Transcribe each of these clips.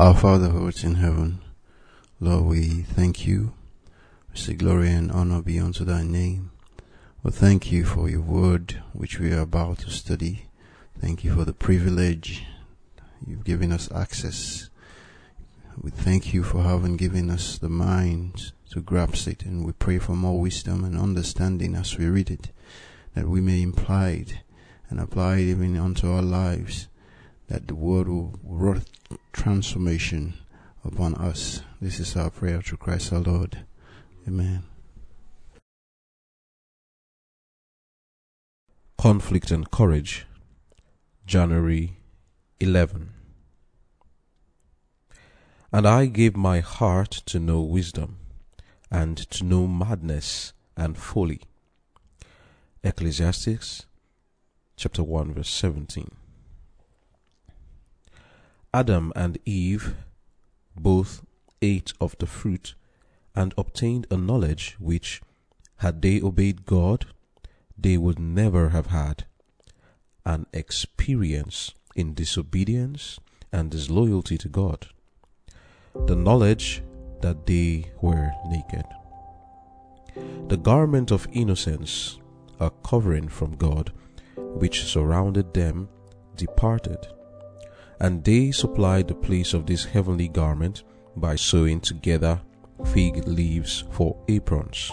Our Father who art in heaven, Lord, we thank you. We say glory and honor be unto thy name. We thank you for your word which we are about to study. Thank you for the privilege you've given us access. We thank you for having given us the mind to grasp it and we pray for more wisdom and understanding as we read it, that we may imply it and apply it even unto our lives, that the word will work transformation upon us. This is our prayer through Christ our Lord. Amen. Conflict and Courage, January 11. And I gave my heart to know wisdom, and to know madness and folly. Ecclesiastes chapter 1 verse 17. Adam and Eve both ate of the fruit and obtained a knowledge which, had they obeyed God, they would never have had an experience in disobedience and disloyalty to God. The knowledge that they were naked. The garment of innocence, a covering from God, which surrounded them, departed, and they supplied the place of this heavenly garment by sewing together fig leaves for aprons.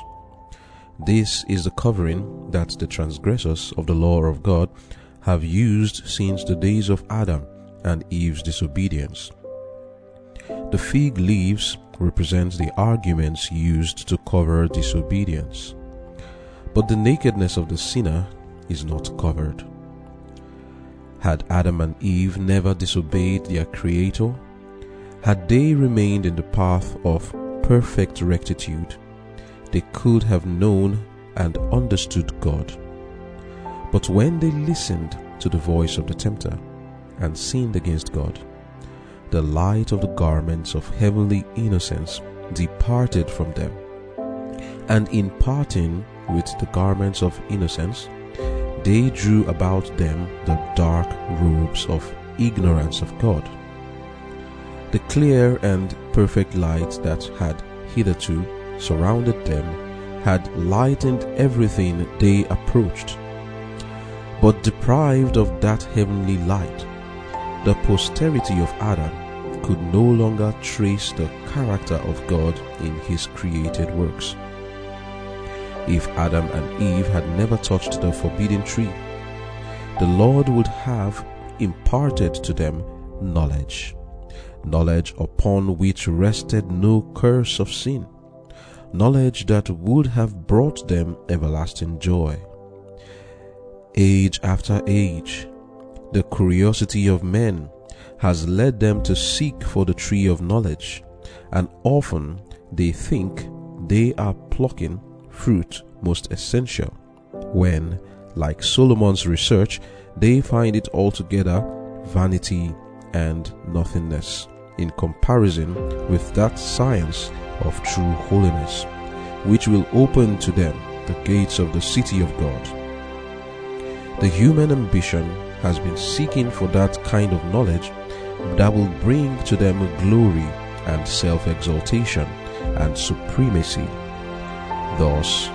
This is the covering that the transgressors of the law of God have used since the days of Adam and Eve's disobedience. The fig leaves represent the arguments used to cover disobedience. But the nakedness of the sinner is not covered. Had Adam and Eve never disobeyed their Creator, had they remained in the path of perfect rectitude, they could have known and understood God. But when they listened to the voice of the tempter and sinned against God, the light of the garments of heavenly innocence departed from them. And in parting with the garments of innocence, they drew about them the dark robes of ignorance of God. The clear and perfect light that had hitherto surrounded them had lightened everything they approached. But deprived of that heavenly light, the posterity of Adam could no longer trace the character of God in his created works. If Adam and Eve had never touched the forbidden tree, the Lord would have imparted to them knowledge, knowledge upon which rested no curse of sin, knowledge that would have brought them everlasting joy. Age after age, the curiosity of men has led them to seek for the tree of knowledge, and often they think they are plucking fruit most essential, when, like Solomon's research, they find it altogether vanity and nothingness in comparison with that science of true holiness, which will open to them the gates of the city of God. The human ambition has been seeking for that kind of knowledge that will bring to them glory and self exaltation and supremacy. Thus,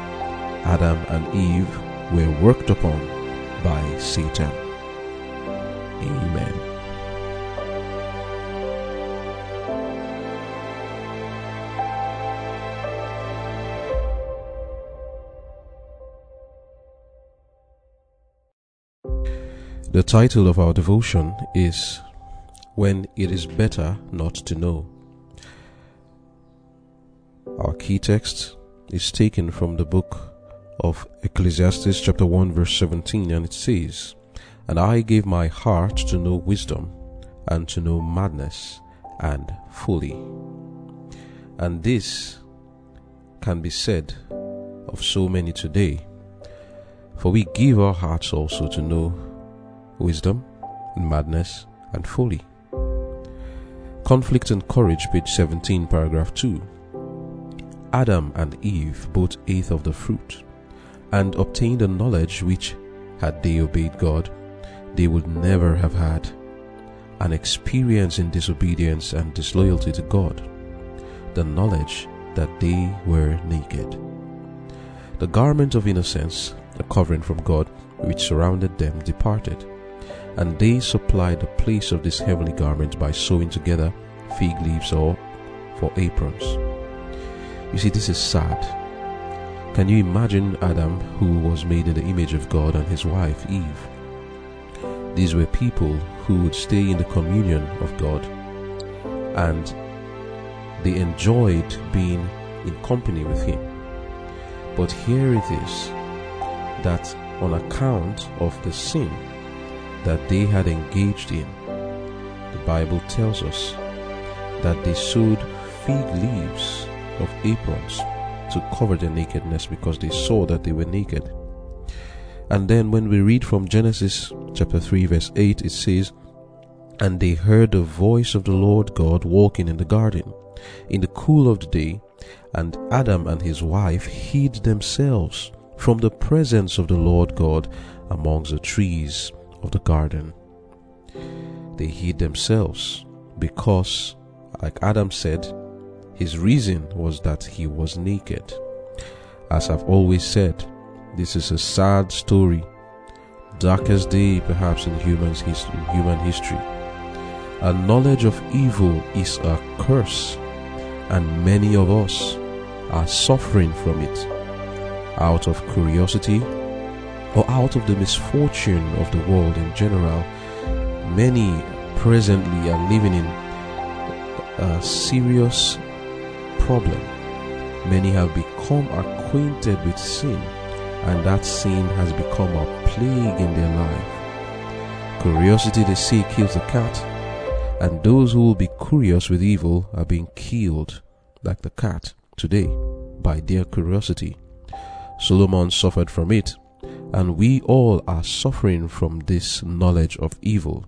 Adam and Eve were worked upon by Satan. Amen. The title of our devotion is When It Is Better Not to Know. Our key text is taken from the book of Ecclesiastes, chapter 1, verse 17, and it says, And I gave my heart to know wisdom, and to know madness and folly. And this can be said of so many today, for we give our hearts also to know wisdom, and madness, and folly. Conflict and Courage, page 17, paragraph 2. Adam and Eve both ate of the fruit, and obtained a knowledge which, had they obeyed God, they would never have had an experience in disobedience and disloyalty to God, the knowledge that they were naked. The garment of innocence, a covering from God, which surrounded them, departed, and they supplied the place of this heavenly garment by sewing together fig leaves or for aprons. You see, this is sad. Can you imagine Adam, who was made in the image of God, and his wife Eve? These were people who would stay in the communion of God and they enjoyed being in company with Him. But here it is that on account of the sin that they had engaged in, the Bible tells us that they sowed fig leaves of aprons to cover their nakedness because they saw that they were naked. And then when we read from Genesis chapter 3 verse 8 it says and they heard the voice of the Lord God walking in the garden in the cool of the day and Adam and his wife hid themselves from the presence of the Lord God amongst the trees of the garden. They hid themselves because, like Adam said, his reason was that he was naked. As I've always said, this is a sad story, darkest day perhaps in humans history, human history. A knowledge of evil is a curse, and many of us are suffering from it out of curiosity or out of the misfortune of the world in general. Many presently are living in a serious problem. Many have become acquainted with sin and that sin has become a plague in their life. Curiosity, they say, kills the cat, and those who will be curious with evil are being killed, like the cat, today, by their curiosity. Solomon suffered from it, and we all are suffering from this knowledge of evil.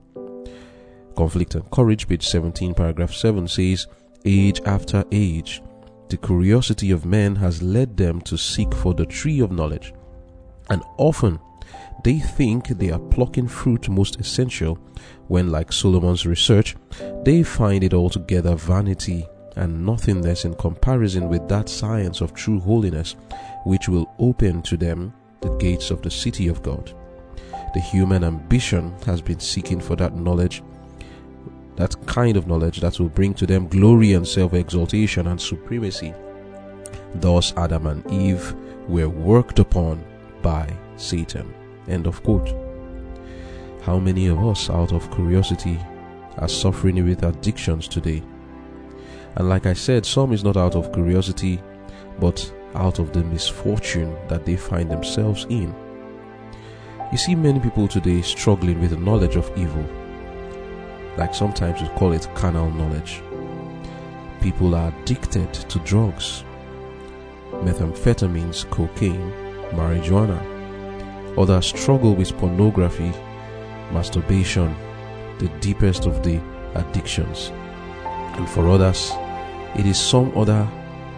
Conflict and Courage, page 17, paragraph 7 says, Age after age, the curiosity of men has led them to seek for the tree of knowledge and often they think they are plucking fruit most essential when, like Solomon's research, they find it altogether vanity and nothingness in comparison with that science of true holiness which will open to them the gates of the city of God. The human ambition has been seeking for that knowledge, that kind of knowledge that will bring to them glory and self exaltation and supremacy. Thus, Adam and Eve were worked upon by Satan. End of quote. How many of us, out of curiosity, are suffering with addictions today? And like I said, some is not out of curiosity, but out of the misfortune that they find themselves in. You see many people today struggling with the knowledge of evil. Like sometimes we call it carnal knowledge. People are addicted to drugs, methamphetamines, cocaine, marijuana. Others struggle with pornography, masturbation, the deepest of the addictions. And for others, it is some other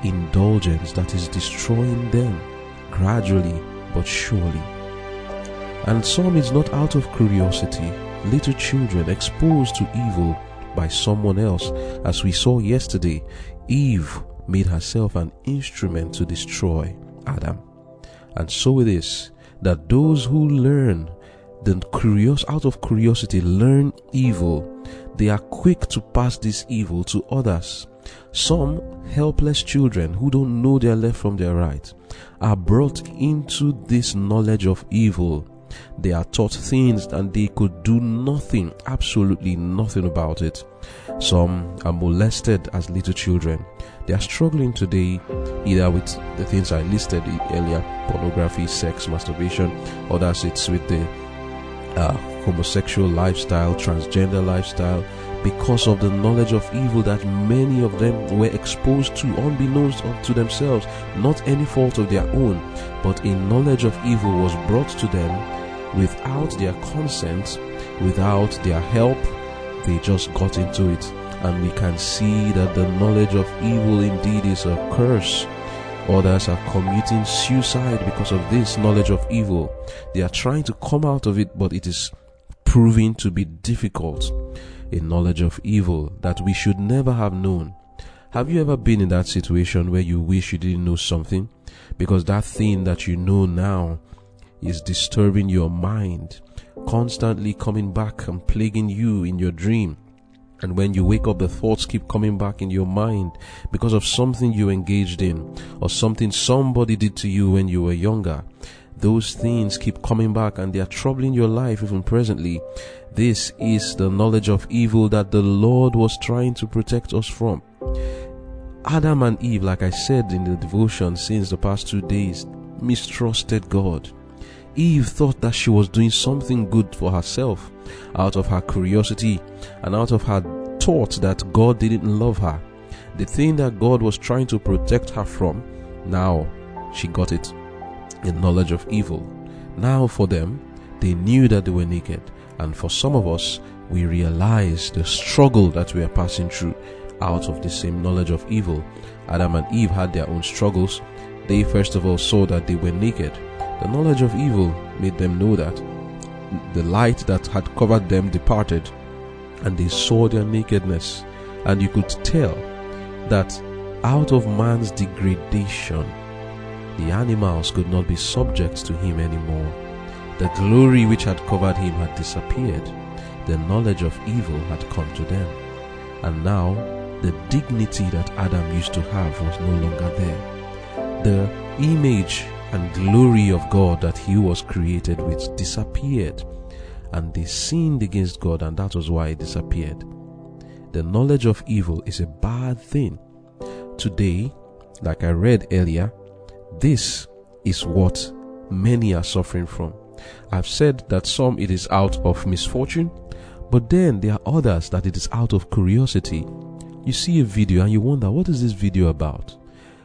indulgence that is destroying them gradually but surely. And some is not out of curiosity, little children exposed to evil by someone else, as we saw yesterday. Eve made herself an instrument to destroy Adam. And so it is that those who learn the curious out of curiosity learn evil, they are quick to pass this evil to others. Some helpless children who don't know their left from their right are brought into this knowledge of evil. They are taught things and they could do nothing, absolutely nothing about it. Some are molested as little children. They are struggling today either with the things I listed earlier pornography, sex, masturbation, others it's with the uh, homosexual lifestyle, transgender lifestyle, because of the knowledge of evil that many of them were exposed to unbeknownst to themselves, not any fault of their own, but a knowledge of evil was brought to them without their consent, without their help, they just got into it. And we can see that the knowledge of evil indeed is a curse. Others are committing suicide because of this knowledge of evil. They are trying to come out of it, but it is proving to be difficult. a knowledge of evil that we should never have known. Have you ever been in that situation where you wish you didn't know something? Because that thing that you know now is disturbing your mind, constantly coming back and plaguing you in your dream. And when you wake up, the thoughts keep coming back in your mind because of something you engaged in or something somebody did to you when you were younger. Those things keep coming back and they are troubling your life even presently. This is the knowledge of evil that the Lord was trying to protect us from. Adam and Eve, like I said in the devotion since the past two days, mistrusted God. Eve thought that she was doing something good for herself out of her curiosity and out of her thought that God didn't love her. The thing that God was trying to protect her from, now she got it the knowledge of evil. Now, for them, they knew that they were naked, and for some of us, we realize the struggle that we are passing through out of the same knowledge of evil. Adam and Eve had their own struggles. They first of all saw that they were naked. The knowledge of evil made them know that the light that had covered them departed, and they saw their nakedness. And you could tell that out of man's degradation, the animals could not be subject to him anymore. The glory which had covered him had disappeared. The knowledge of evil had come to them. And now, the dignity that Adam used to have was no longer there. The image and glory of God that he was created with disappeared. And they sinned against God, and that was why it disappeared. The knowledge of evil is a bad thing. Today, like I read earlier, this is what many are suffering from. I've said that some it is out of misfortune, but then there are others that it is out of curiosity. You see a video and you wonder, what is this video about?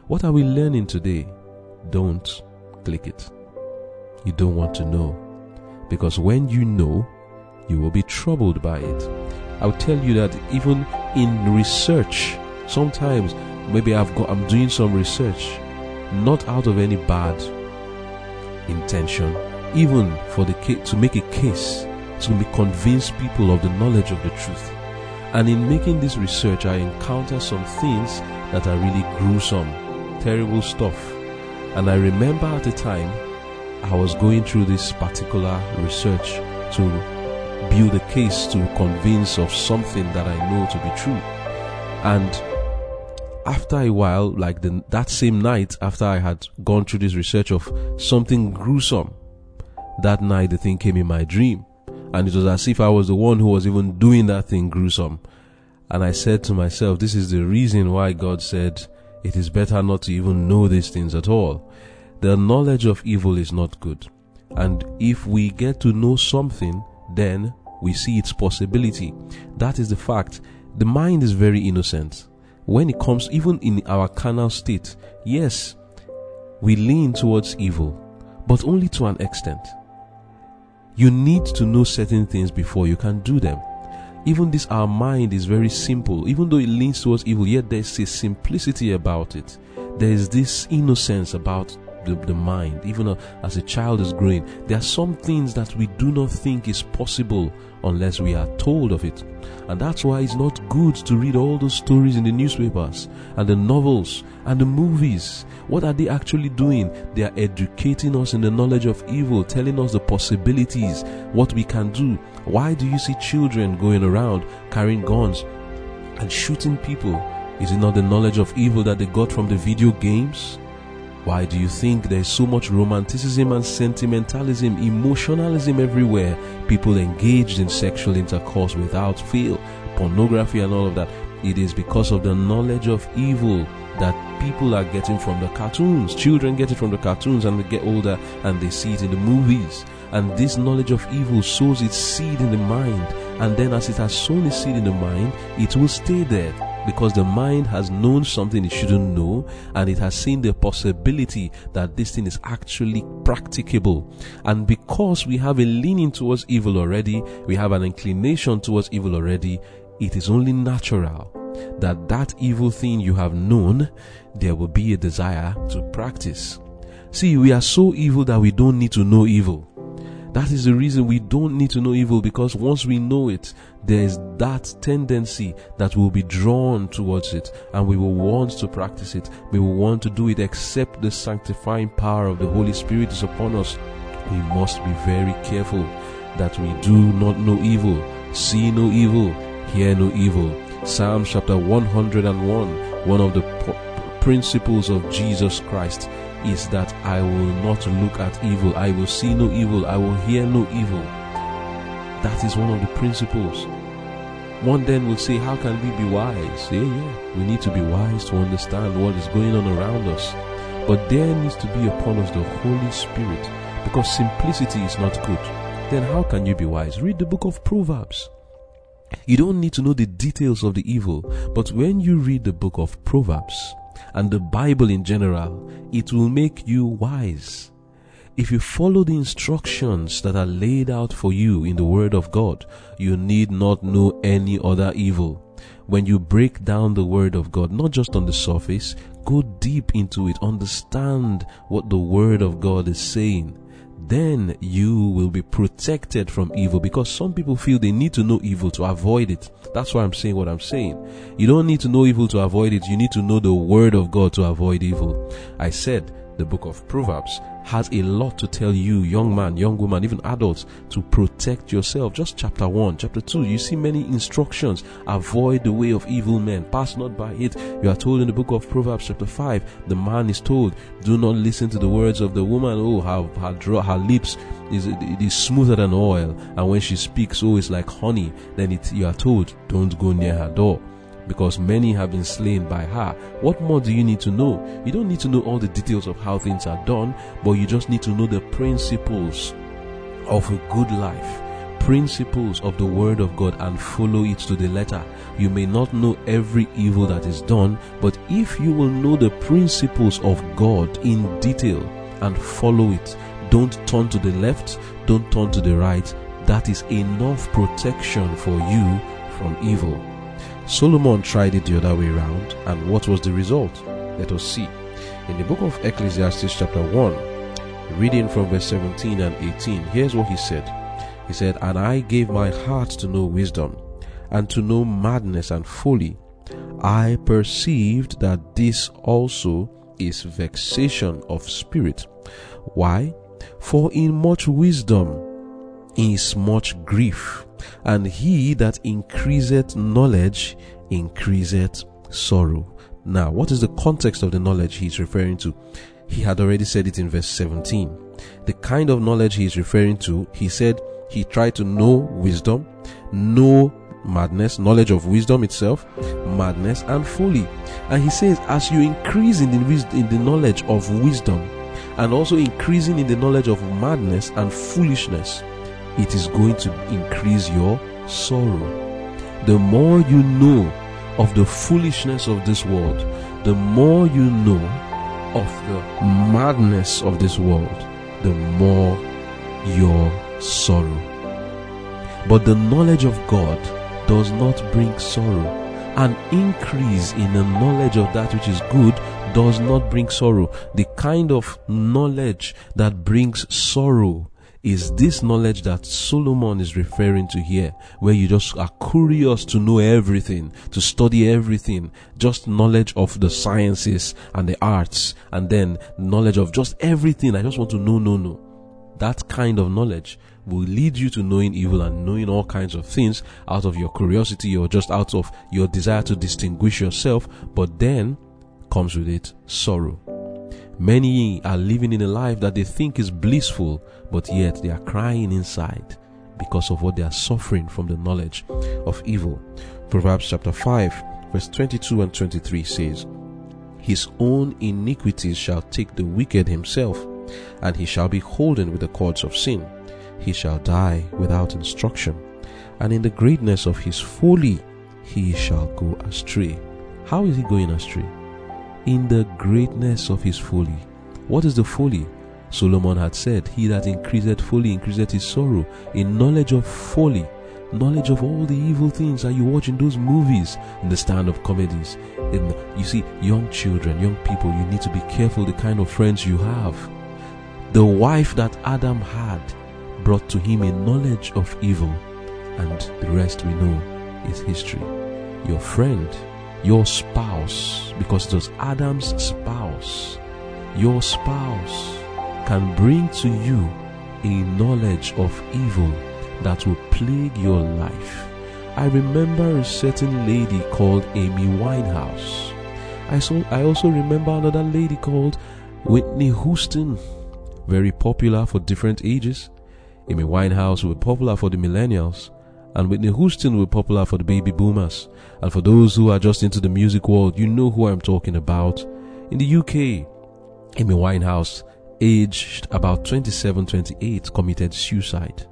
What are we learning today? Don't click it. You don't want to know. Because when you know, you will be troubled by it. I'll tell you that even in research, sometimes maybe I've got I'm doing some research not out of any bad intention, even for the case, to make a case to convince people of the knowledge of the truth. And in making this research, I encounter some things that are really gruesome, terrible stuff. And I remember at the time I was going through this particular research to build a case to convince of something that I know to be true. And after a while, like the, that same night after I had gone through this research of something gruesome, that night the thing came in my dream. And it was as if I was the one who was even doing that thing gruesome. And I said to myself, this is the reason why God said it is better not to even know these things at all. The knowledge of evil is not good. And if we get to know something, then we see its possibility. That is the fact. The mind is very innocent when it comes even in our carnal state, yes, we lean towards evil, but only to an extent. You need to know certain things before you can do them. Even this, our mind is very simple. Even though it leans towards evil, yet there's a simplicity about it. There is this innocence about the, the mind, even uh, as a child is growing. There are some things that we do not think is possible unless we are told of it. And that's why it's not good to read all those stories in the newspapers and the novels and the movies. What are they actually doing? They are educating us in the knowledge of evil, telling us the possibilities, what we can do. Why do you see children going around carrying guns and shooting people? Is it not the knowledge of evil that they got from the video games? Why do you think there is so much romanticism and sentimentalism, emotionalism everywhere? People engaged in sexual intercourse without fail, pornography and all of that. It is because of the knowledge of evil that people are getting from the cartoons. Children get it from the cartoons and they get older and they see it in the movies. And this knowledge of evil sows its seed in the mind. And then as it has sown its seed in the mind, it will stay there because the mind has known something it shouldn't know and it has seen the possibility that this thing is actually practicable. And because we have a leaning towards evil already, we have an inclination towards evil already, it is only natural that that evil thing you have known, there will be a desire to practice. See, we are so evil that we don't need to know evil. That is the reason we don't need to know evil because once we know it, there is that tendency that will be drawn towards it and we will want to practice it. We will want to do it except the sanctifying power of the Holy Spirit is upon us. We must be very careful that we do not know evil, see no evil, hear no evil. Psalm chapter 101, one of the principles of Jesus Christ is that I will not look at evil. I will see no evil. I will hear no evil. That is one of the principles. One then will say, How can we be wise? Yeah, yeah. We need to be wise to understand what is going on around us. But there needs to be upon us the Holy Spirit because simplicity is not good. Then how can you be wise? Read the book of Proverbs. You don't need to know the details of the evil, but when you read the book of Proverbs, and the Bible in general, it will make you wise. If you follow the instructions that are laid out for you in the Word of God, you need not know any other evil. When you break down the Word of God, not just on the surface, go deep into it, understand what the Word of God is saying then you will be protected from evil because some people feel they need to know evil to avoid it. That's why I'm saying what I'm saying. You don't need to know evil to avoid it. You need to know the word of God to avoid evil. I said the book of Proverbs has a lot to tell you, young man, young woman, even adults, to protect yourself. Just chapter 1, chapter 2, you see many instructions. Avoid the way of evil men, pass not by it. You are told in the book of Proverbs, chapter 5, the man is told, Do not listen to the words of the woman. Oh, her, her, her lips is it is smoother than oil, and when she speaks, oh, it's like honey. Then it, you are told, Don't go near her door because many have been slain by her. What more do you need to know? You don't need to know all the details of how things are done, but you just need to know the principles of a good life. Principles of the Word of God and follow it to the letter. You may not know every evil that is done, but if you will know the principles of God in detail and follow it, don't turn to the left, don't turn to the right. That is enough protection for you from evil. Solomon tried it the other way around, and what was the result? Let us see. In the book of Ecclesiastes, chapter 1, reading from verse 17 and 18, here's what he said. He said, And I gave my heart to know wisdom, and to know madness and folly. I perceived that this also is vexation of spirit. Why? For in much wisdom is much grief and he that increaseth knowledge increaseth sorrow. Now, what is the context of the knowledge he's referring to? He had already said it in verse 17. The kind of knowledge he is referring to, he said he tried to know wisdom, know madness, knowledge of wisdom itself, madness and folly. And he says, as you increase in the, in the knowledge of wisdom, and also increasing in the knowledge of madness and foolishness, it is going to increase your sorrow. The more you know of the foolishness of this world, the more you know of the madness of this world, the more your sorrow. But the knowledge of God does not bring sorrow. An increase in the knowledge of that which is good does not bring sorrow. The kind of knowledge that brings sorrow is this knowledge that Solomon is referring to here, where you just are curious to know everything, to study everything, just knowledge of the sciences and the arts, and then knowledge of just everything. I just want to know, no, no. That kind of knowledge will lead you to knowing evil and knowing all kinds of things out of your curiosity or just out of your desire to distinguish yourself, but then comes with it sorrow. Many are living in a life that they think is blissful, but yet they are crying inside because of what they are suffering from the knowledge of evil. Proverbs chapter 5, verse 22 and 23 says, His own iniquities shall take the wicked himself, and he shall be holden with the cords of sin. He shall die without instruction, and in the greatness of his folly he shall go astray. How is he going astray? In the greatness of his folly. What is the folly? Solomon had said, He that increaseth folly increaseth his sorrow. In knowledge of folly, knowledge of all the evil things that you watch in those movies, in the stand up comedies. In, you see, young children, young people, you need to be careful the kind of friends you have. The wife that Adam had brought to him a knowledge of evil, and the rest we know is history. Your friend, your spouse, because it was Adam's spouse, your spouse can bring to you a knowledge of evil that will plague your life. I remember a certain lady called Amy Winehouse. I, saw, I also remember another lady called Whitney Houston, very popular for different ages. Amy Winehouse was popular for the millennials, and Whitney Houston was popular for the baby boomers. And for those who are just into the music world, you know who I'm talking about. In the UK, Amy Winehouse, aged about 27 28, committed suicide.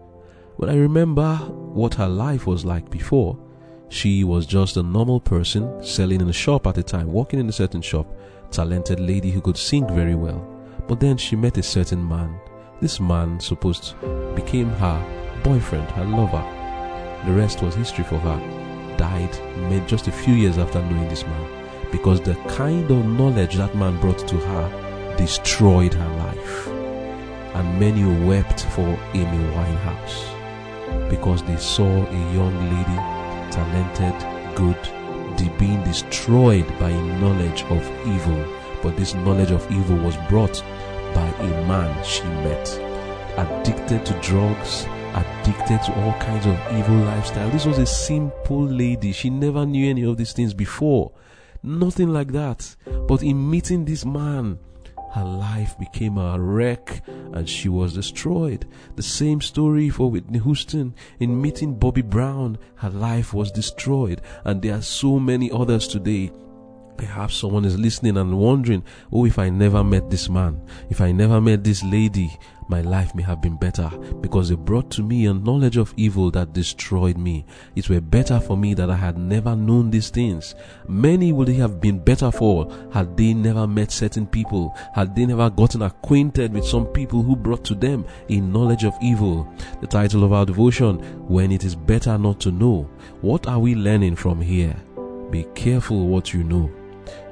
When I remember what her life was like before, she was just a normal person selling in a shop at the time, working in a certain shop, talented lady who could sing very well. But then she met a certain man. This man supposed became her boyfriend, her lover. The rest was history for her. Died made just a few years after knowing this man because the kind of knowledge that man brought to her destroyed her life. And many wept for Amy Winehouse because they saw a young lady, talented, good, being destroyed by knowledge of evil. But this knowledge of evil was brought by a man she met, addicted to drugs, addicted to all kinds of evil lifestyle. This was a simple lady. She never knew any of these things before. Nothing like that. But in meeting this man, her life became a wreck and she was destroyed. The same story for Whitney Houston. In meeting Bobby Brown, her life was destroyed. And there are so many others today. Perhaps someone is listening and wondering, oh, if I never met this man, if I never met this lady, my life may have been better because they brought to me a knowledge of evil that destroyed me. It were better for me that I had never known these things. Many would have been better for had they never met certain people, had they never gotten acquainted with some people who brought to them a knowledge of evil. The title of our devotion, When It Is Better Not to Know. What are we learning from here? Be careful what you know.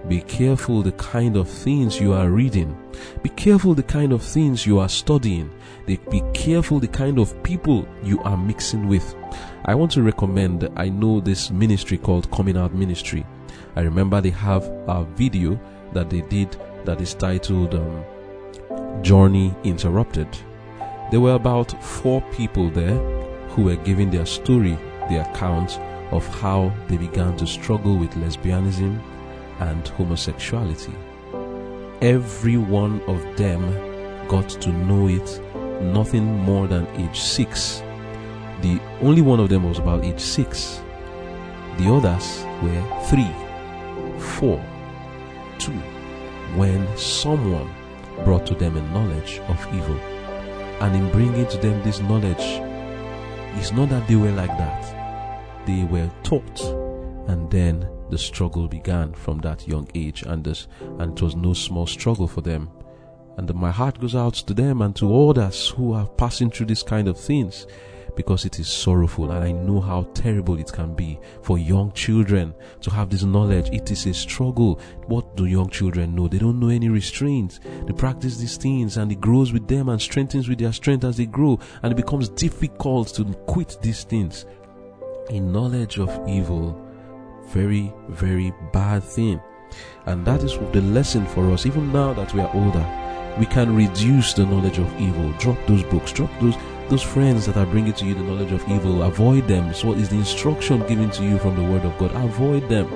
Be careful the kind of things you are reading. Be careful the kind of things you are studying. Be careful the kind of people you are mixing with. I want to recommend, I know this ministry called Coming Out Ministry. I remember they have a video that they did that is titled um, Journey Interrupted. There were about four people there who were giving their story, their account of how they began to struggle with lesbianism, and homosexuality. Every one of them got to know it nothing more than age 6. The only one of them was about age 6. The others were 3, 4, 2, when someone brought to them a knowledge of evil. And in bringing to them this knowledge, it's not that they were like that. They were taught and then the struggle began from that young age, and this, and it was no small struggle for them. And my heart goes out to them and to others who are passing through this kind of things because it is sorrowful and I know how terrible it can be for young children to have this knowledge. It is a struggle. What do young children know? They don't know any restraints. They practice these things and it grows with them and strengthens with their strength as they grow and it becomes difficult to quit these things. In knowledge of evil, very, very bad thing. And that is the lesson for us, even now that we are older. We can reduce the knowledge of evil. Drop those books, drop those those friends that are bringing to you the knowledge of evil. Avoid them. So, is the instruction given to you from the Word of God? Avoid them.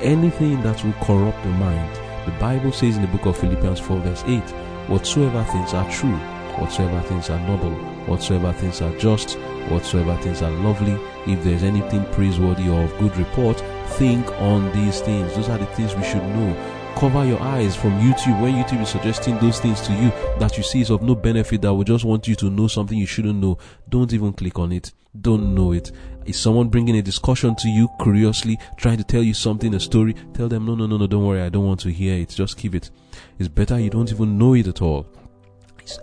Anything that will corrupt the mind. The Bible says in the book of Philippians 4, verse 8, whatsoever things are true, whatsoever things are noble, whatsoever things are just, whatsoever things are lovely, if there is anything praiseworthy or of good report, think on these things. Those are the things we should know. Cover your eyes from YouTube when YouTube is suggesting those things to you that you see is of no benefit that will just want you to know something you shouldn't know. Don't even click on it. Don't know it. Is someone bringing a discussion to you curiously, trying to tell you something, a story? Tell them, no, no, no, no, don't worry, I don't want to hear it. Just keep it. It's better you don't even know it at all.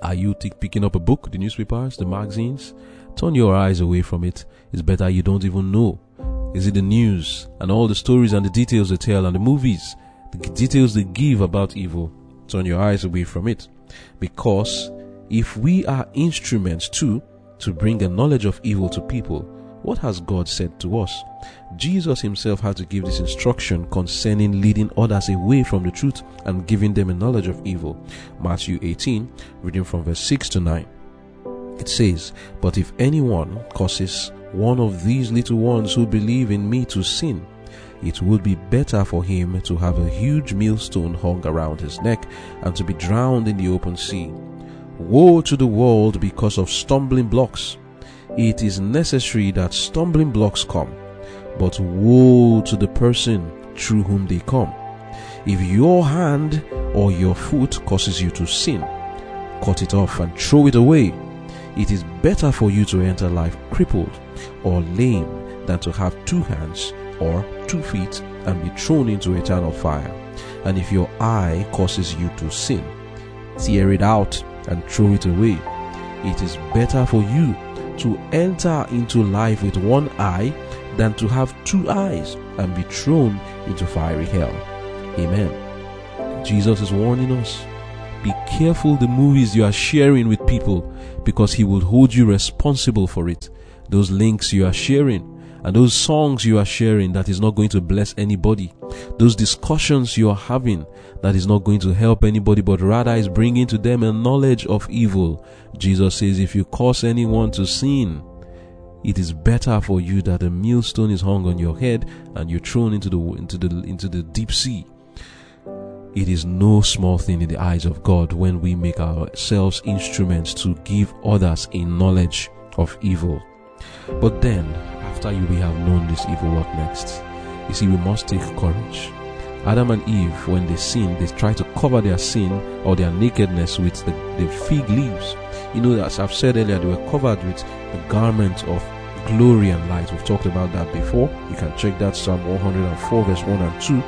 Are you t- picking up a book, the newspapers, the magazines? Turn your eyes away from it. It's better you don't even know. Is it the news and all the stories and the details they tell and the movies, the details they give about evil? Turn your eyes away from it. Because if we are instruments too to bring a knowledge of evil to people. What has God said to us? Jesus himself had to give this instruction concerning leading others away from the truth and giving them a knowledge of evil. Matthew 18, reading from verse 6 to 9. It says, But if anyone causes one of these little ones who believe in me to sin, it would be better for him to have a huge millstone hung around his neck and to be drowned in the open sea. Woe to the world because of stumbling blocks! It is necessary that stumbling blocks come, but woe to the person through whom they come. If your hand or your foot causes you to sin, cut it off and throw it away. It is better for you to enter life crippled or lame than to have two hands or two feet and be thrown into eternal fire. And if your eye causes you to sin, tear it out and throw it away. It is better for you to enter into life with one eye than to have two eyes and be thrown into fiery hell. Amen. Jesus is warning us be careful the movies you are sharing with people because He will hold you responsible for it. Those links you are sharing and those songs you are sharing that is not going to bless anybody. Those discussions you are having that is not going to help anybody but rather is bringing to them a knowledge of evil. Jesus says, if you cause anyone to sin, it is better for you that a millstone is hung on your head and you're thrown into the into the into the deep sea it is no small thing in the eyes of God when we make ourselves instruments to give others a knowledge of evil. But then, after you, we have known this evil, what next? You see, we must take courage. Adam and Eve, when they sinned, they tried to cover their sin or their nakedness with the, the fig leaves. You know, as I've said earlier, they were covered with the garment of glory and light. We've talked about that before. You can check that Psalm 104, verse 1 and 2,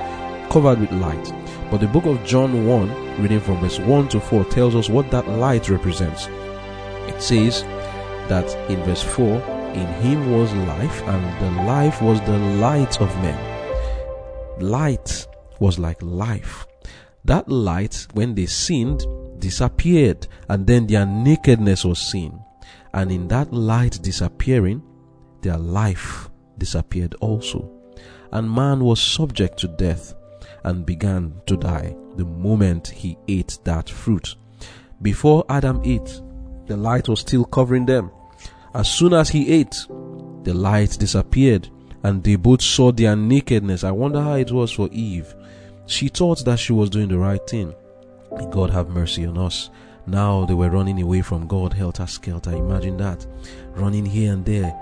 covered with light. But the book of John 1, reading from verse 1 to 4, tells us what that light represents. It says that in verse 4, in him was life, and the life was the light of men. Light was like life. That light, when they sinned, disappeared, and then their nakedness was seen. And in that light disappearing, their life disappeared also. And man was subject to death and began to die the moment he ate that fruit. Before Adam ate, the light was still covering them. As soon as he ate, the light disappeared and they both saw their nakedness. I wonder how it was for Eve. She thought that she was doing the right thing. May God have mercy on us. Now they were running away from God, helter skelter. Imagine that. Running here and there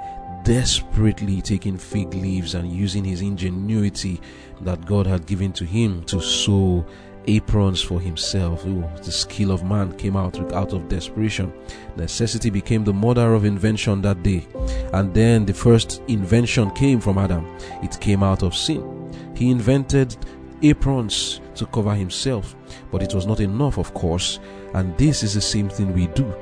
desperately taking fig leaves and using his ingenuity that God had given to him to sew aprons for himself. Ooh, the skill of man came out out of desperation. Necessity became the mother of invention that day. And then the first invention came from Adam. It came out of sin. He invented aprons to cover himself, but it was not enough, of course. And this is the same thing we do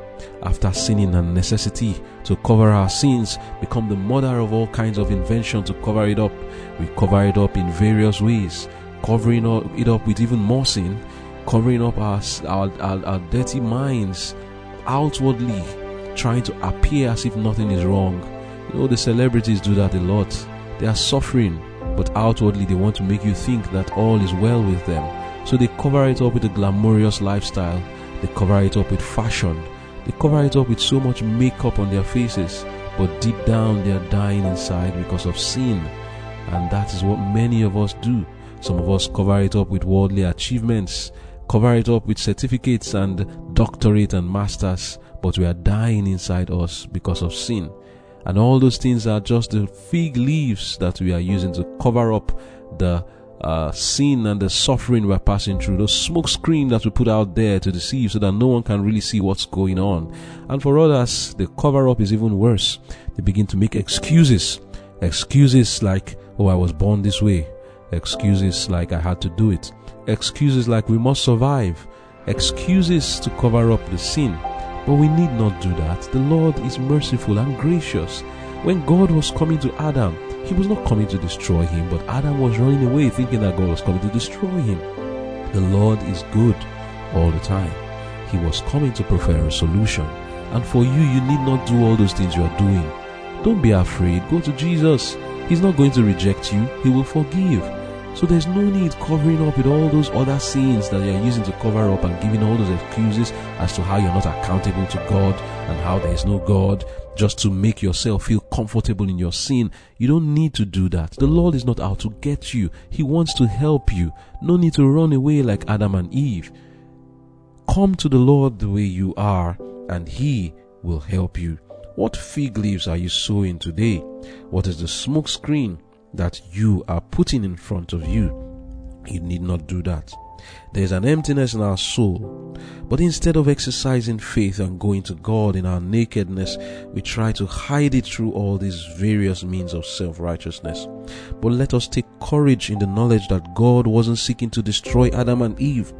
after sinning and necessity to cover our sins become the mother of all kinds of invention to cover it up. We cover it up in various ways, covering it up with even more sin, covering up our, our, our, our dirty minds outwardly, trying to appear as if nothing is wrong. You know, the celebrities do that a lot. They are suffering, but outwardly they want to make you think that all is well with them. So they cover it up with a glamorous lifestyle, they cover it up with fashion, they cover it up with so much makeup on their faces, but deep down they are dying inside because of sin. And that is what many of us do. Some of us cover it up with worldly achievements, cover it up with certificates and doctorate and masters, but we are dying inside us because of sin. And all those things are just the fig leaves that we are using to cover up the uh, sin and the suffering we're passing through, those smoke screen that we put out there to deceive so that no one can really see what's going on. And for others, the cover up is even worse. They begin to make excuses. Excuses like, oh, I was born this way. Excuses like I had to do it. Excuses like we must survive. Excuses to cover up the sin. But we need not do that. The Lord is merciful and gracious. When God was coming to Adam, he was not coming to destroy him, but Adam was running away thinking that God was coming to destroy him. The Lord is good all the time. He was coming to prefer a solution. And for you, you need not do all those things you are doing. Don't be afraid. Go to Jesus. He's not going to reject you, He will forgive. So there's no need covering up with all those other sins that you're using to cover up and giving all those excuses as to how you're not accountable to God and how there is no God just to make yourself feel comfortable in your sin. You don't need to do that. The Lord is not out to get you. He wants to help you. No need to run away like Adam and Eve. Come to the Lord the way you are and He will help you. What fig leaves are you sowing today? What is the smoke screen that you are putting in front of you? You need not do that. There is an emptiness in our soul, but instead of exercising faith and going to God in our nakedness, we try to hide it through all these various means of self righteousness. But let us take courage in the knowledge that God wasn't seeking to destroy Adam and Eve.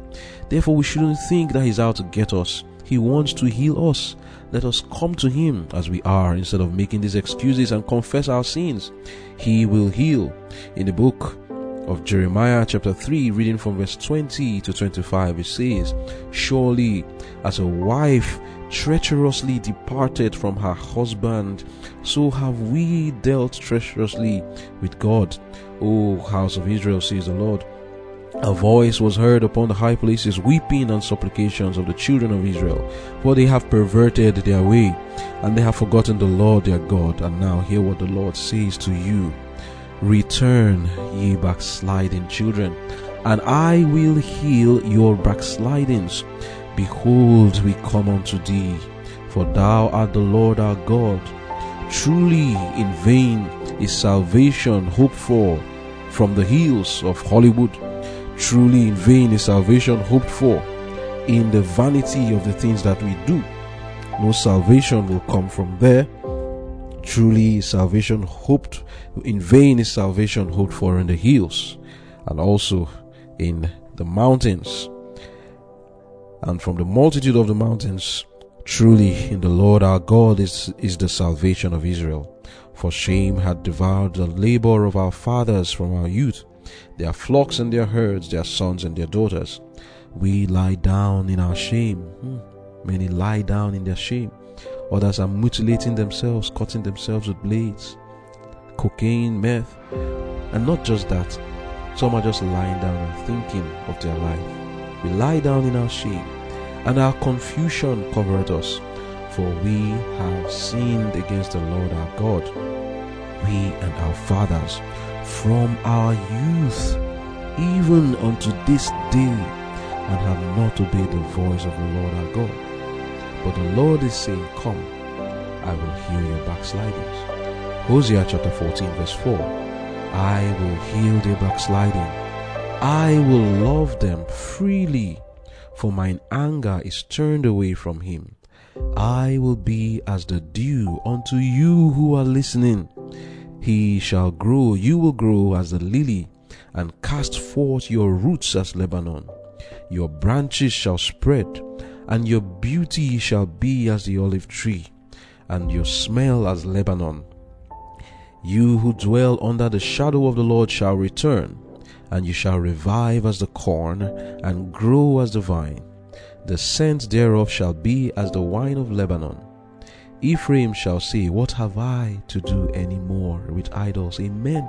Therefore, we shouldn't think that He's out to get us. He wants to heal us. Let us come to Him as we are instead of making these excuses and confess our sins. He will heal. In the book of Jeremiah, chapter 3, reading from verse 20 to 25, it says, Surely as a wife treacherously departed from her husband, so have we dealt treacherously with God. O house of Israel, says the Lord. A voice was heard upon the high places, weeping and supplications of the children of Israel, for they have perverted their way, and they have forgotten the Lord their God. And now hear what the Lord says to you Return, ye backsliding children, and I will heal your backslidings. Behold, we come unto thee, for thou art the Lord our God. Truly, in vain is salvation hoped for from the hills of Hollywood. Truly, in vain is salvation hoped for in the vanity of the things that we do. No salvation will come from there. Truly, salvation hoped in vain is salvation hoped for in the hills and also in the mountains. And from the multitude of the mountains, truly in the Lord our God is, is the salvation of Israel. For shame had devoured the labor of our fathers from our youth, their flocks and their herds, their sons and their daughters. We lie down in our shame. Hmm. Many lie down in their shame. Others are mutilating themselves, cutting themselves with blades, cocaine, meth, and not just that. Some are just lying down and thinking of their life. We lie down in our shame, and our confusion covered us, for we have sinned against the Lord our God, we and our fathers, from our youth, even unto this day, and have not obeyed the voice of the Lord our God. But the Lord is saying, Come, I will heal your backslidings. Hosea chapter 14, verse 4. I will heal their backsliding. I will love them freely, for mine anger is turned away from him. I will be as the dew unto you who are listening. He shall grow, you will grow as the lily, and cast forth your roots as Lebanon. Your branches shall spread, and your beauty shall be as the olive tree, and your smell as Lebanon. You who dwell under the shadow of the Lord shall return, and you shall revive as the corn, and grow as the vine. The scent thereof shall be as the wine of Lebanon. Ephraim shall say, What have I to do any more with idols? Amen.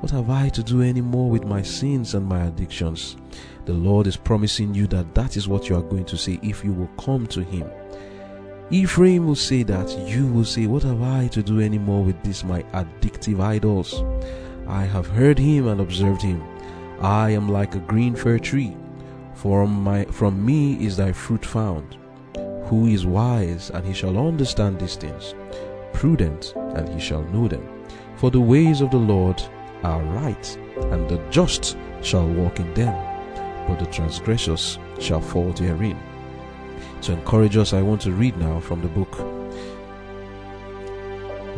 What have I to do any more with my sins and my addictions? The Lord is promising you that that is what you are going to say if you will come to Him. Ephraim will say that, you will say, What have I to do any more with these my addictive idols? I have heard him and observed him. I am like a green fir tree. From, my, from me is thy fruit found. Who is wise, and he shall understand these things? Prudent, and he shall know them. For the ways of the Lord are right, and the just shall walk in them, but the transgressors shall fall therein. To encourage us, I want to read now from the book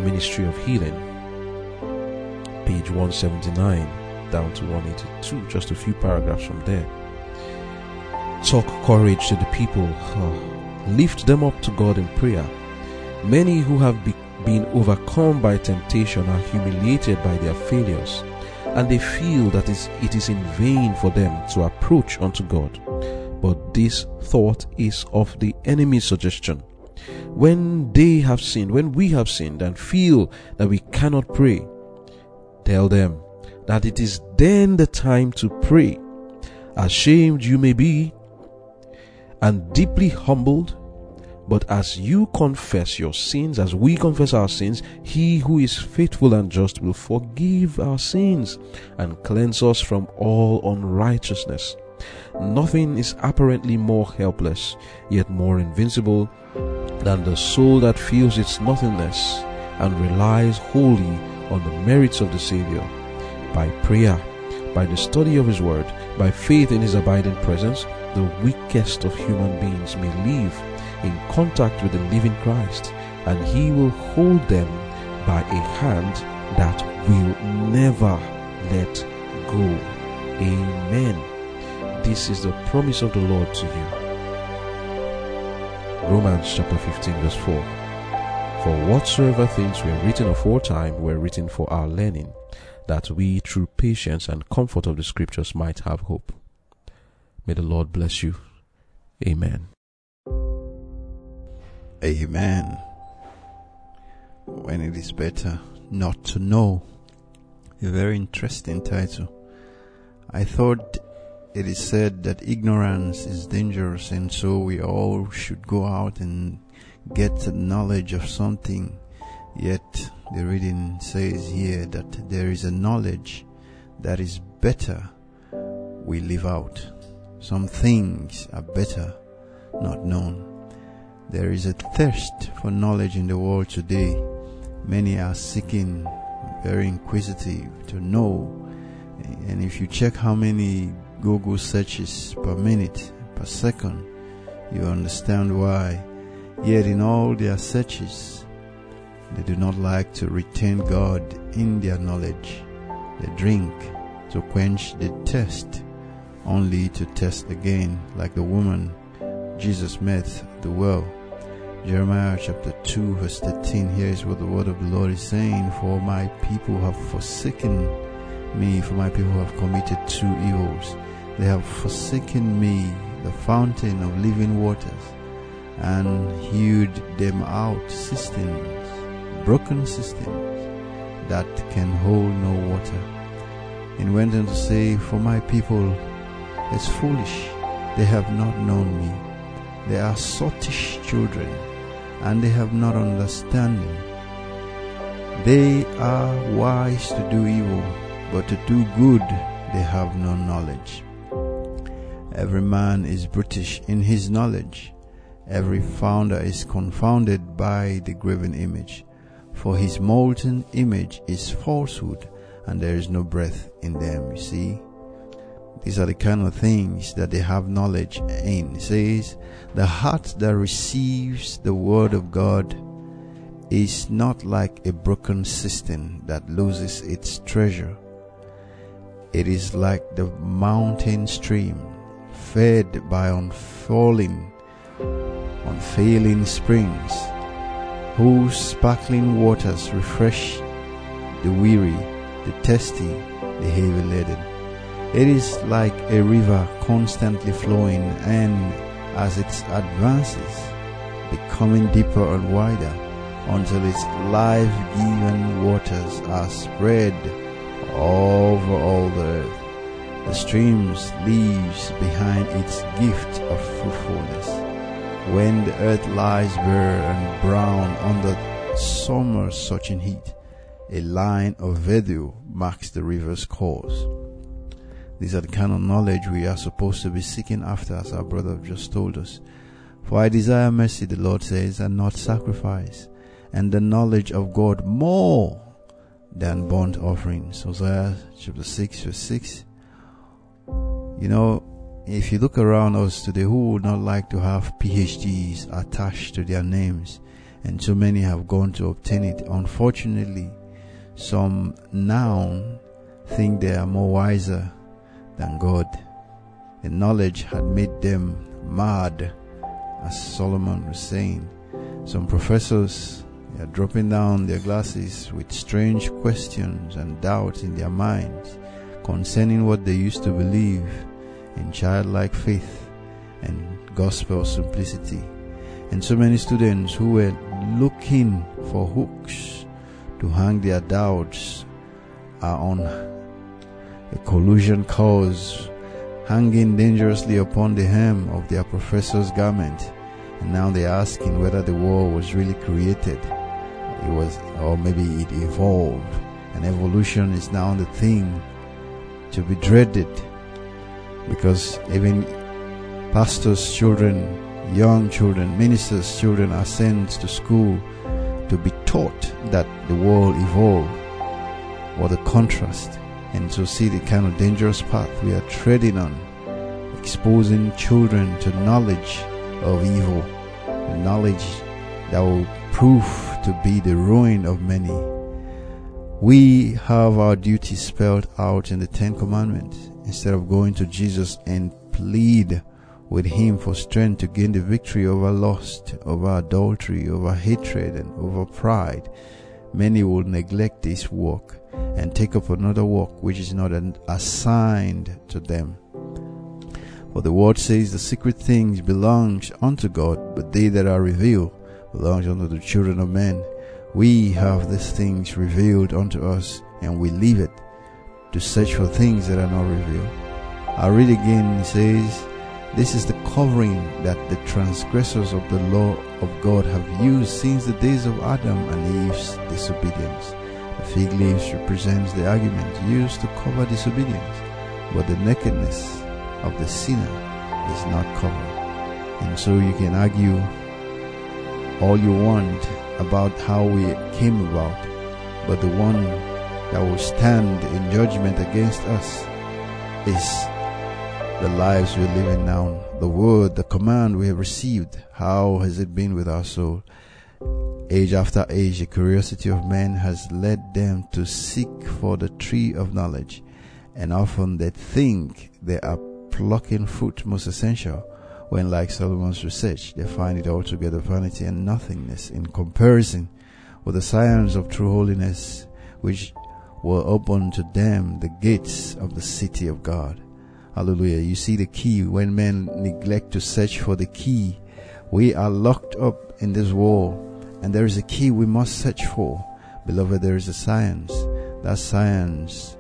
Ministry of Healing, page 179 down to 182, just a few paragraphs from there. Talk courage to the people, oh. Lift them up to God in prayer. Many who have be- been overcome by temptation are humiliated by their failures, and they feel that it is in vain for them to approach unto God but this thought is of the enemy's suggestion. when they have sinned, when we have sinned and feel that we cannot pray, tell them that it is then the time to pray. Ashamed you may be and deeply humbled, but as you confess your sins, as we confess our sins, he who is faithful and just will forgive our sins and cleanse us from all unrighteousness. Nothing is apparently more helpless, yet more invincible than the soul that feels its nothingness and relies wholly on the merits of the Savior. By prayer, by the study of His Word, by faith in His abiding presence, the weakest of human beings may live in contact with the living Christ, and He will hold them by a hand that will never let go. Amen. This is the promise of the Lord to you. Romans chapter 15, verse 4. For whatsoever things were written aforetime were written for our learning, that we through patience and comfort of the scriptures might have hope. May the Lord bless you. Amen. Amen. When it is better not to know. A very interesting title. I thought it is said that ignorance is dangerous and so we all should go out and get knowledge of something. Yet the reading says here that there is a knowledge that is better we live out. Some things are better not known. There is a thirst for knowledge in the world today. Many are seeking, very inquisitive to know. And if you check how many Google searches per minute, per second, you understand why. Yet in all their searches, they do not like to retain God in their knowledge. They drink to quench the thirst, only to test again, like the woman Jesus met the well. Jeremiah chapter 2 verse 13, here is what the word of the Lord is saying, For my people have forsaken me, for my people have committed two evils. They have forsaken me, the fountain of living waters, and hewed them out cisterns, broken cisterns that can hold no water. And went on to say, For my people is foolish, they have not known me. They are sottish children and they have not understanding. They are wise to do evil, but to do good they have no knowledge. Every man is brutish in his knowledge. Every founder is confounded by the graven image. For his molten image is falsehood, and there is no breath in them. You see? These are the kind of things that they have knowledge in. It says, the heart that receives the word of God is not like a broken cistern that loses its treasure. It is like the mountain stream fed by unfalling, unfailing springs, whose sparkling waters refresh the weary, the thirsty, the heavy laden. It is like a river constantly flowing and as it advances, becoming deeper and wider until its life-giving waters are spread over all the earth. The streams leaves behind its gift of fruitfulness. When the earth lies bare and brown under summer scorching heat, a line of verdure marks the river's course. These are the kind of knowledge we are supposed to be seeking after, as our brother just told us. For I desire mercy, the Lord says, and not sacrifice, and the knowledge of God more than burnt offerings. Hosea chapter 6, verse 6. You know, if you look around us today, who would not like to have PhDs attached to their names? And so many have gone to obtain it. Unfortunately, some now think they are more wiser than God. The knowledge had made them mad, as Solomon was saying. Some professors are dropping down their glasses with strange questions and doubts in their minds concerning what they used to believe in childlike faith and gospel simplicity. And so many students who were looking for hooks to hang their doubts are on a collusion cause hanging dangerously upon the hem of their professor's garment. And now they're asking whether the world was really created. It was, or maybe it evolved. And evolution is now the thing to be dreaded because even pastors' children, young children, ministers' children are sent to school to be taught that the world evolved. What a contrast. And to see the kind of dangerous path we are treading on, exposing children to knowledge of evil, knowledge that will prove to be the ruin of many. We have our duty spelled out in the Ten Commandments instead of going to Jesus and plead with Him for strength to gain the victory over lust, over adultery, over hatred, and over pride. Many will neglect this work and take up another work which is not assigned to them. For the word says the secret things belongs unto God, but they that are revealed belongs unto the children of men. We have these things revealed unto us, and we leave it to search for things that are not revealed. I read again, it says, This is the covering that the transgressors of the law of God have used since the days of Adam and Eve's disobedience. The fig leaves represents the argument used to cover disobedience, but the nakedness of the sinner is not covered. And so you can argue all you want about how we came about, but the one that will stand in judgment against us is the lives we're living now. The word, the command we have received. How has it been with our soul? Age after age, the curiosity of men has led them to seek for the tree of knowledge, and often they think they are plucking fruit most essential, when, like Solomon's research, they find it altogether vanity and nothingness in comparison with the science of true holiness, which will open to them the gates of the city of God. Hallelujah. You see the key when men neglect to search for the key. We are locked up in this world and there is a key we must search for. Beloved, there is a science. That science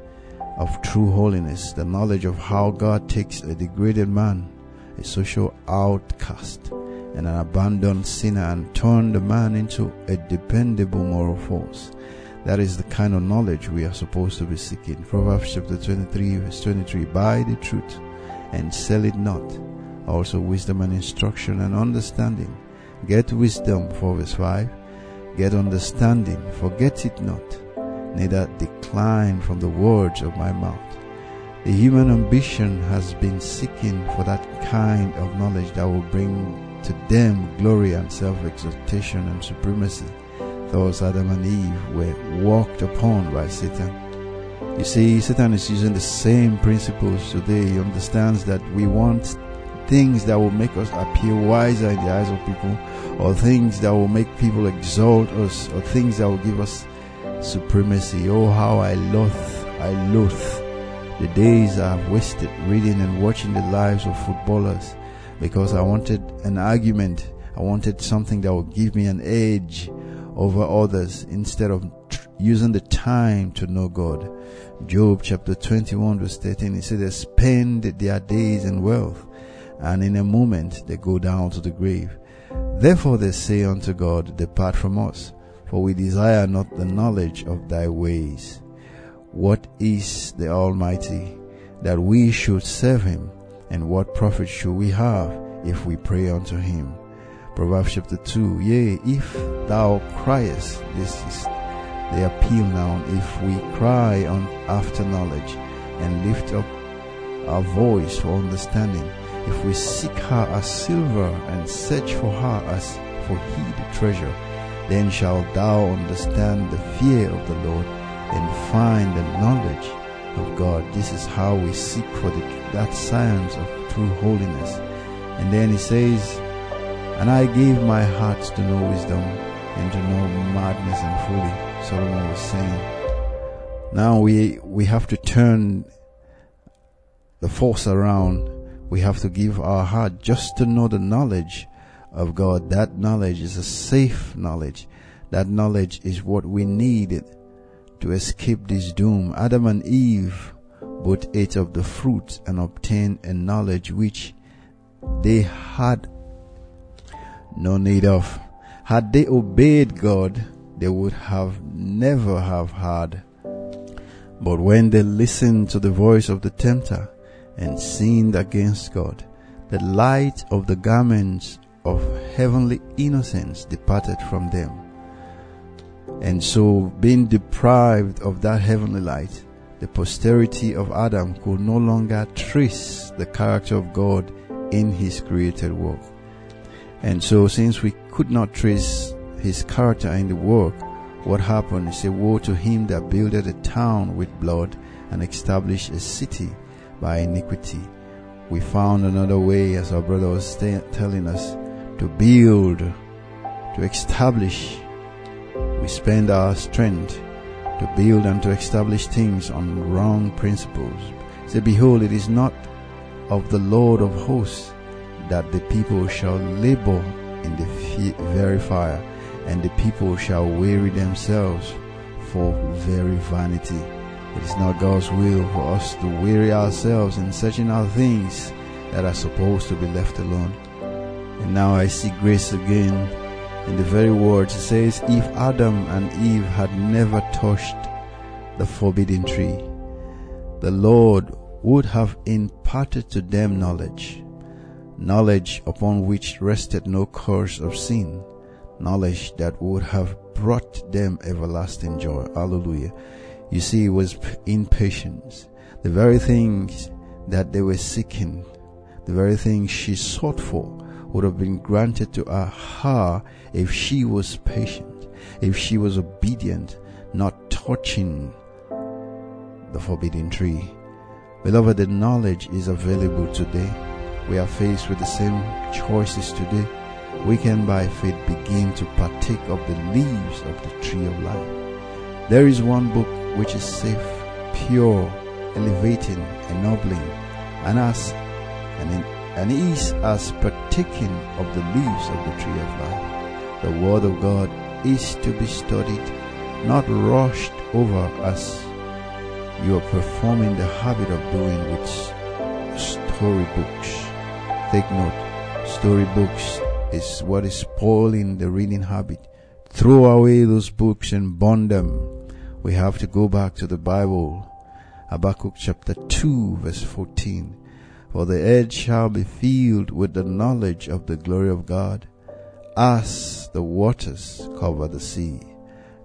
of true holiness, the knowledge of how God takes a degraded man, a social outcast, and an abandoned sinner and turn the man into a dependable moral force. That is the kind of knowledge we are supposed to be seeking. Proverbs chapter 23, verse 23 Buy the truth and sell it not. Also, wisdom and instruction and understanding. Get wisdom, 4 verse 5. Get understanding, forget it not, neither decline from the words of my mouth. The human ambition has been seeking for that kind of knowledge that will bring to them glory and self exaltation and supremacy those Adam and Eve were walked upon by Satan. You see, Satan is using the same principles today. He understands that we want things that will make us appear wiser in the eyes of people, or things that will make people exalt us, or things that will give us supremacy. Oh, how I loathe, I loathe the days I've wasted reading and watching the lives of footballers because I wanted an argument. I wanted something that would give me an edge over others instead of tr- using the time to know God. Job chapter 21 verse 13, he said they spend their days in wealth and in a moment they go down to the grave. Therefore they say unto God, depart from us, for we desire not the knowledge of thy ways. What is the Almighty that we should serve him? And what profit should we have if we pray unto him? Proverbs chapter 2 Yea, if thou criest, this is the appeal now, if we cry on after knowledge and lift up our voice for understanding, if we seek her as silver and search for her as for hid treasure, then shalt thou understand the fear of the Lord and find the knowledge of God. This is how we seek for the, that science of true holiness. And then he says, And I gave my heart to know wisdom and to know madness and folly. Solomon was saying. Now we we have to turn the force around. We have to give our heart just to know the knowledge of God. That knowledge is a safe knowledge. That knowledge is what we need to escape this doom. Adam and Eve both ate of the fruit and obtained a knowledge which they had no need of. Had they obeyed God, they would have never have had. But when they listened to the voice of the tempter and sinned against God, the light of the garments of heavenly innocence departed from them. And so, being deprived of that heavenly light, the posterity of Adam could no longer trace the character of God in his created work. And so, since we could not trace his character in the work, what happened is a woe to him that builded a town with blood and established a city by iniquity. We found another way, as our brother was telling us, to build, to establish. We spend our strength to build and to establish things on wrong principles. Say, behold, it is not of the Lord of hosts that the people shall labor in the very fire, and the people shall weary themselves for very vanity. It is not God's will for us to weary ourselves in searching out things that are supposed to be left alone. And now I see grace again in the very words. It says, If Adam and Eve had never touched the forbidden tree, the Lord would have imparted to them knowledge knowledge upon which rested no curse of sin, knowledge that would have brought them everlasting joy. Hallelujah. You see, it was impatience. The very things that they were seeking, the very things she sought for, would have been granted to her if she was patient, if she was obedient, not touching the forbidden tree. Beloved, the knowledge is available today we are faced with the same choices today, we can by faith begin to partake of the leaves of the tree of life. There is one book which is safe, pure, elevating, ennobling, and as and, in, and is as partaking of the leaves of the tree of life. The word of God is to be studied, not rushed over as you are performing the habit of doing with storybooks Take note, storybooks is what is spoiling the reading habit. Throw away those books and burn them. We have to go back to the Bible. Habakkuk chapter 2 verse 14. For the earth shall be filled with the knowledge of the glory of God as the waters cover the sea.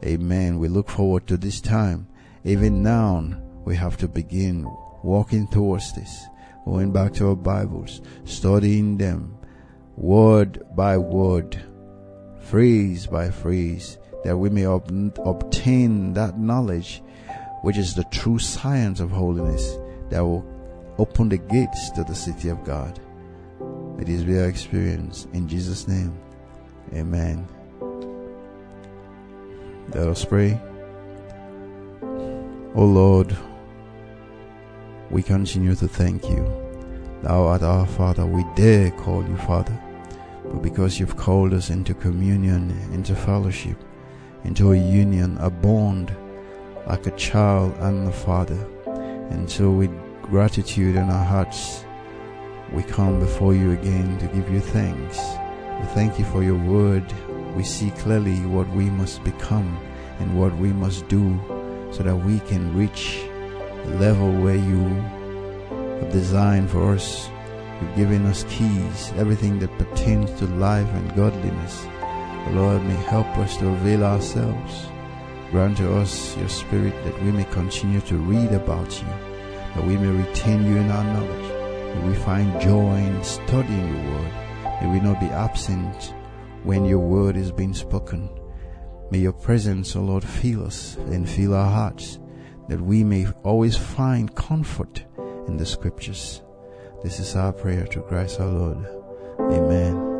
Amen. We look forward to this time. Even now, we have to begin walking towards this going back to our Bibles, studying them word by word, phrase by phrase, that we may ob- obtain that knowledge which is the true science of holiness that will open the gates to the city of God. It is our experience in Jesus' name. Amen. Let us pray. O Lord, we continue to thank you. Thou art our Father. We dare call you Father. But because you've called us into communion, into fellowship, into a union, a bond, like a child and the father. And so with gratitude in our hearts, we come before you again to give you thanks. We thank you for your word. We see clearly what we must become and what we must do so that we can reach the level where you have designed for us. You've given us keys, everything that pertains to life and godliness. Lord may help us to avail ourselves. Grant to us your spirit that we may continue to read about you, that we may retain you in our knowledge. May we find joy in studying your word. May we not be absent when your word is being spoken. May your presence, O oh Lord, fill us and fill our hearts that we may always find comfort in the scriptures. This is our prayer to Christ our Lord. Amen.